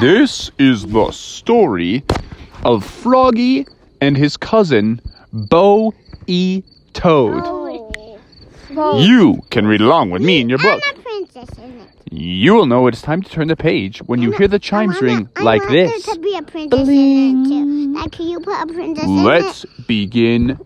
This is the story of Froggy and his cousin, Boe E. Toad. Oh. You can read along with me in your book. I'm a princess in it. You will know it's time to turn the page when you hear the chimes ring like want this. there to be a princess too. Like, can you put a princess in Let's begin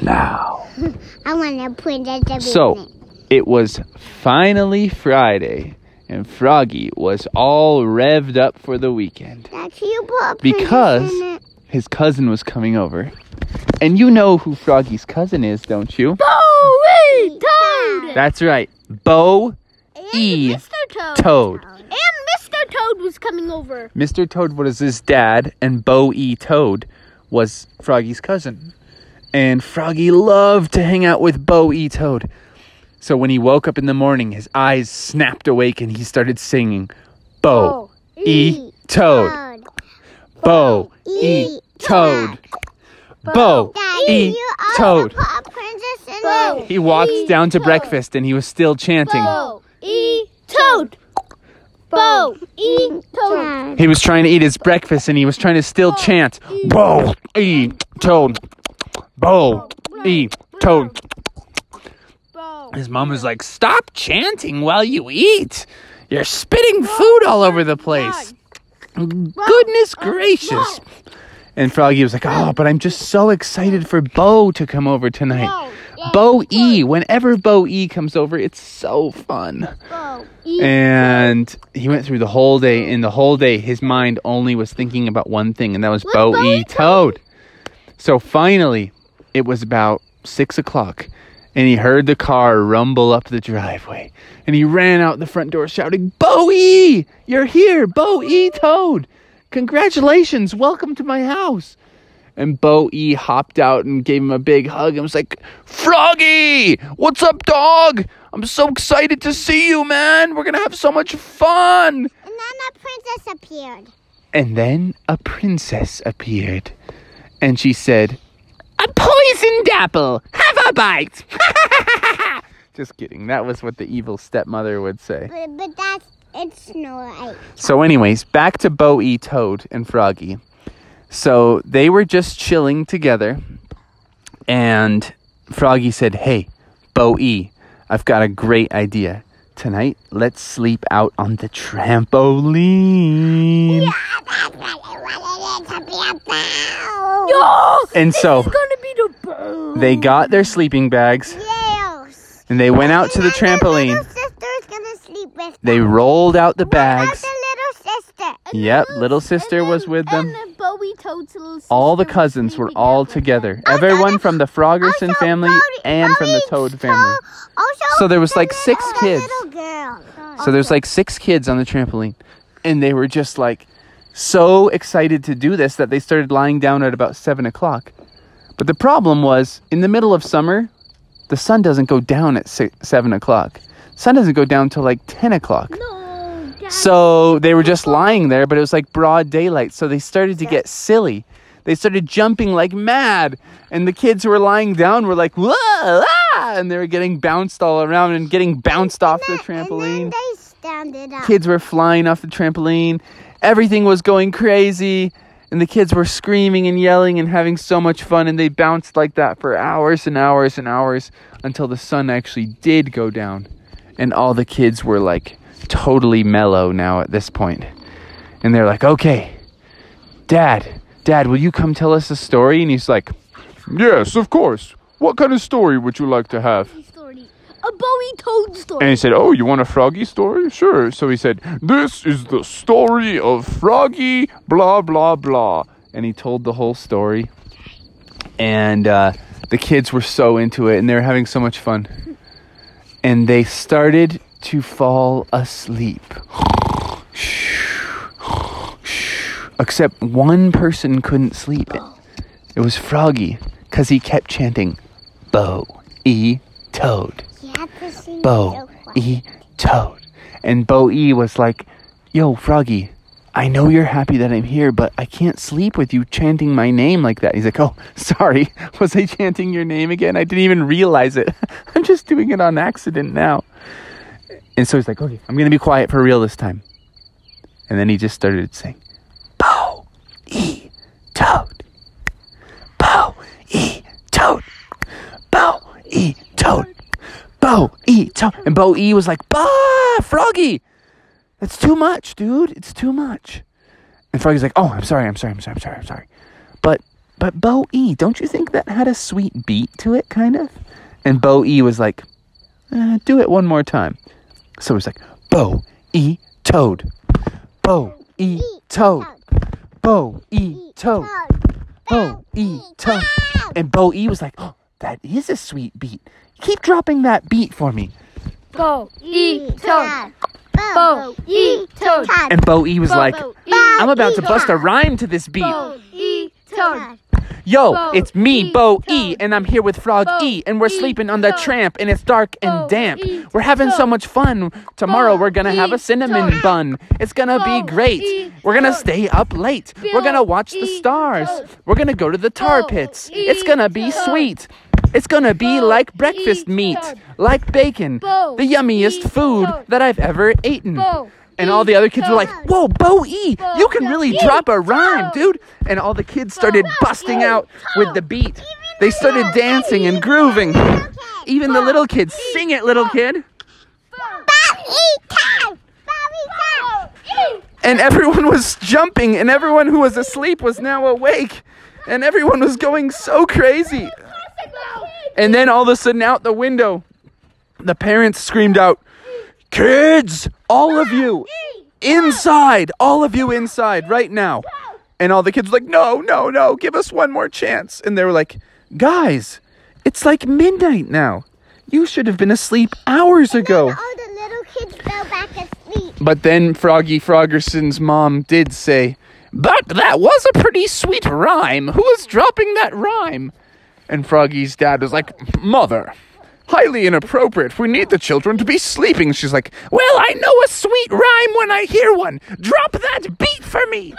now. I want a princess to be So, it. it was finally Friday, and Froggy was all revved up for the weekend. Like, can you put a Because in it? his cousin was coming over. And you know who Froggy's cousin is, don't you? Bowie Toad! That's right. Boe And E. Mr. Toad. Toad. And Mr. Toad was coming over. Mr. Toad was his dad, and Boe E. Toad was Froggy's cousin. And Froggy loved to hang out with Boe E. Toad. So when he woke up in the morning, his eyes snapped awake and he started singing Boe E. Toad. Boe E. Toad. Boe E. Toad. put a princess in Boe. it. He walked down to breakfast and he was still chanting. Boe E. Toad. Boe E. Toad. He was trying to eat his breakfast and he was trying to still chant, Boe, E, Toad, Boe, E, Toad. His mom was like, Stop chanting while you eat. You're spitting food all over the place. Goodness gracious. And Froggy was like, Oh, but I'm just so excited for Boe to come over tonight. Boe E, whenever Boe E comes over, it's so fun. And he went through the whole day. And the whole day, his mind only was thinking about one thing, and that was Boe E Toad. So finally, it was about six o'clock, and he heard the car rumble up the driveway. And he ran out the front door shouting, Boe E! You're here! Boe E Toad! Congratulations! Welcome to my house! And Boe E hopped out and gave him a big hug and was like, Froggy! What's up, dog? I'm so excited to see you, man! We're gonna have so much fun! And then a princess appeared. And then a princess appeared. And she said, A poisoned apple! Have a bite! Just kidding. That was what the evil stepmother would say. But, but that's, it's Snow White. So, anyways, back to Boe E. Toad and Froggy. So they were just chilling together, and Froggy said, Hey, Boe E, I've got a great idea. Tonight, let's sleep out on the trampoline. Yeah, And so It's gonna be the Boe. They got their sleeping bags Yes. and they went out to the trampoline. Little sister's gonna sleep with They rolled out the bags. the little sister? And Yep, little sister was with them. And then Bowie Toad's little sister All the cousins were all together. Oh, also, Everyone from the Froggerson family Bodie- and from the Toad family. Also, So there was like six kids. So there's like six kids on the trampoline, and they were just like so excited to do this that they started lying down at about seven o'clock. But the problem was in the middle of summer, the sun doesn't go down at six, seven o'clock. Sun doesn't go down till like ten o'clock. No. Dad. So they were just lying there, but it was like broad daylight. So they started to get silly. They started jumping like mad, and the kids who were lying down were like, "Whoa!" ah," and they were getting bounced all around and getting bounced off the And trampoline And then they standed up. kids were flying off the trampoline. Everything was going crazy. And the kids were screaming and yelling and having so much fun. And they bounced like that for hours and hours and hours until the sun actually did go down. And all the kids were like totally mellow now at this. And they're like, okay, Dad, Dad, will you come tell us a story? And he's like, Yes, of course. What kind of story would you like to have? A Bowie Toad story. And he said, Oh, you want a Froggy story? Sure. So he said, This is the story of Froggy, blah, blah, blah. And he told the whole story. And uh, the kids were so into it and they were having so much fun. And they started to fall asleep. Except one person couldn't sleep. It was Froggy because he kept chanting, Boe, E, Toad. You have to sing Boe. E Toad. And Boe E was like, Yo, Froggy, I know you're happy that I'm here, but I can't sleep with you chanting my name like that. He's like, Oh, sorry. Was I chanting your name again? I didn't even realize it. I'm just doing it on accident now. And so he's like, Okay, I'm going to be quiet for real this time. And then he just started saying, Boe E Toad. Boe E Toad. Boe E Toad. E And Boe E was like, Bah, Froggy. That's too much, dude. It's too much. And Froggy's like, Oh, I'm sorry, I'm sorry, I'm sorry, I'm sorry, I'm sorry. But but Boe E, don't you think that had a sweet beat to it, kind of? And Boe E was like, uh, do it one more time. So was like, Boe E Toad. Boe E Toad. Boe E Toad. Boe E Toad. And Boe E was like, oh, that is a sweet beat. Keep dropping that beat for me. Boe E toad. Boe E toad. And Boe E was like, I'm about to bust a rime to this beat. Boe E toad. Yo, Boe it's me, Boe E, and I'm here with Frog Boe E, and we're sleeping on the tramp, and it's dark and damp. We're having so much fun. Tomorrow we're gonna have a cinnamon bun. It's gonna be great. We're gonna stay up late. We're gonna watch the stars. We're gonna go to the tar pits. It's gonna be sweet. It's gonna be like breakfast meat, like bacon, the yummiest food that I've ever eaten. And all the other kids were like, Whoa, Boe E, you can really drop a rhyme, dude. And all the kids started busting out with the beat. They started dancing and grooving. Even the little kids, sing it, little kid. And everyone was jumping, and everyone who was asleep was now awake. And everyone was going so crazy. And then all of a sudden, out the window, the parents screamed out, Kids, all of you, inside, all of you inside right now. And all the kids were like, No, no, no, give us one more chance. And they were like, Guys, it's like midnight now. You should have been asleep hours ago. All the little kids fell back asleep. But then Froggy Froggerson's mom did say, But that was a pretty sweet rhyme. Who was dropping that rhyme? And Froggy's dad was like, Mother, highly inappropriate. We need the children to be sleeping. She's like, Well, I know a sweet rhyme when I hear one. Drop that beat for me.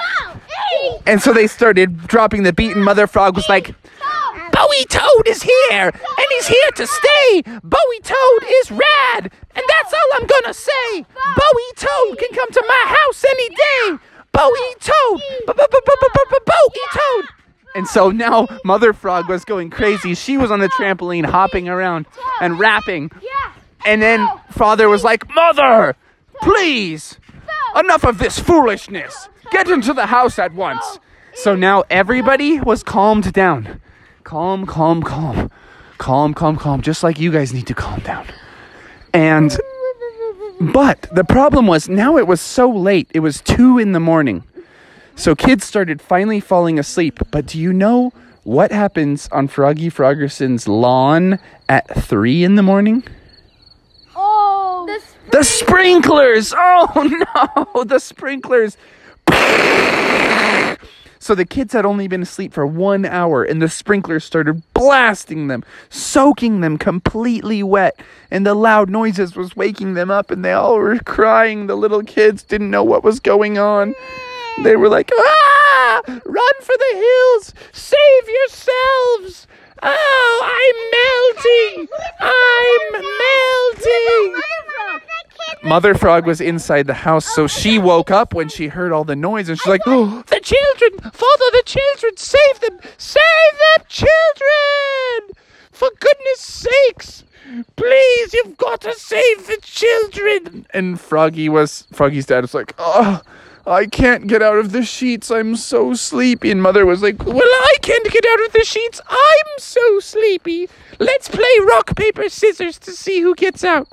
And so they started dropping the beat, and Mother Frog was like, Bowie Toad is here, and he's here to stay. Bowie Toad is rad, and that's all I'm gonna say. Bowie Toad can come to my house any day. Bowie Toad, Bowie Toad. And so now Mother Frog was going crazy. She was on the trampoline, hopping around and rapping. And then Father was like, Mother, please, enough of this foolishness. Get into the house at once. So now everybody was calmed down. Calm, calm, calm. Calm, calm, calm. Just like you guys need to calm down. And, but the problem was now it was so late. It was two in the morning. So kids started finally falling asleep. But do you know what happens on Froggy Froggerson's lawn at three in the morning? Oh. The The sprinklers! Oh no, the sprinklers! So the kids had only been asleep for one hour, and the sprinklers started blasting them, soaking them completely wet, and the loud noises was waking them up, and they all were crying. The little kids didn't know what was going on. They were like, "Ah! Run for the hills! Save yourselves! Oh, I'm melting! I'm melting!" Mother Frog was inside the house, so she woke up when she heard all the noise, and she's like, "Oh, the children! Father, the children! Save them! Save the children! For goodness sakes! Please, you've got to save the children!" And Froggy was Froggy's dad was like, "Oh." I can't get out of the sheets. I'm so sleepy. And mother was like, Well, I can't get out of the sheets. I'm so sleepy. Let's play rock, paper, scissors to see who gets out.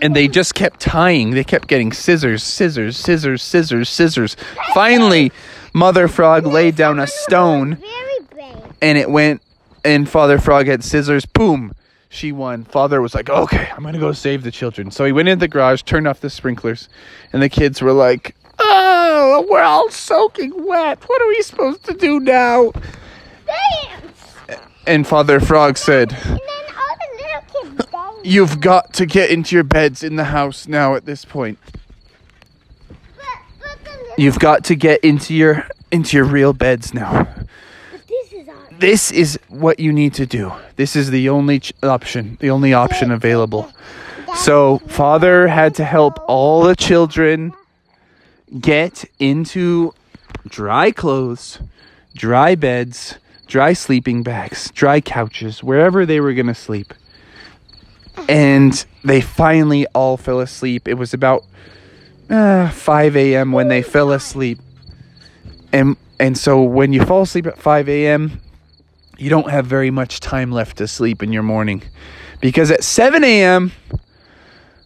And they just kept tying. They kept getting scissors, scissors, scissors, scissors, scissors. Finally, Mother Frog laid down a stone and it went, and Father Frog had scissors. Boom! She won. Father was like, okay, I'm going to go save the children. So he went into the garage, turned off the sprinklers, and the kids were like, oh, we're all soaking wet. What are we supposed to do now? Dance. And Father Frog said, And then all the little kids dance. You've got to get into your beds in the house now at this point. But, but You've got to get into your into your real beds now. This is. This is what you need to do. This is the only ch- option, the only option available. So, father had to help all the children get into dry clothes, dry beds, dry sleeping bags, dry couches, wherever they were going to sleep. And they finally all fell asleep. It was about uh, 5 a.m. when they fell asleep. And and so when you fall asleep at 5 a.m., you don't have very much time left to sleep in your morning. Because at 7 a.m.,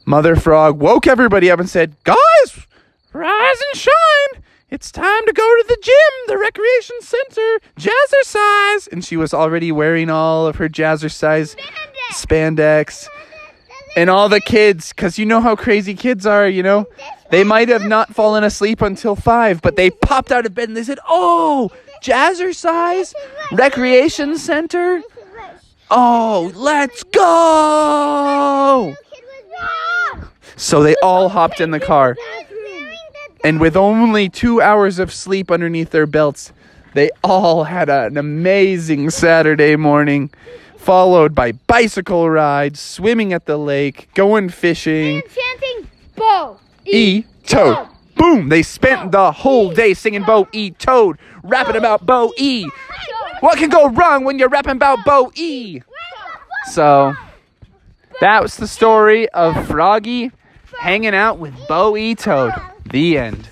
Mother Frog woke everybody up and said, Guys, rise and shine. It's time to go to the gym, the recreation center, jazzercise. And she was already wearing all of her jazzercise spandex. And all the kids, because you know how crazy kids are, you know? They might have not fallen asleep until five, but they popped out of bed and they said, Oh, jazzercise, recreation center. Oh, let's go. So they all hopped in the car. And with only two hours of sleep underneath their belts, they all had an amazing Saturday morning, followed by bicycle rides, swimming at the lake, going fishing. Chanting Boe E Toad. Boom! They spent the whole day singing Boe E Toad, rapping about Boe E. What can go wrong when you're rapping about Boe E? So that was the story of Froggy hanging out with Boe E Toad. The end.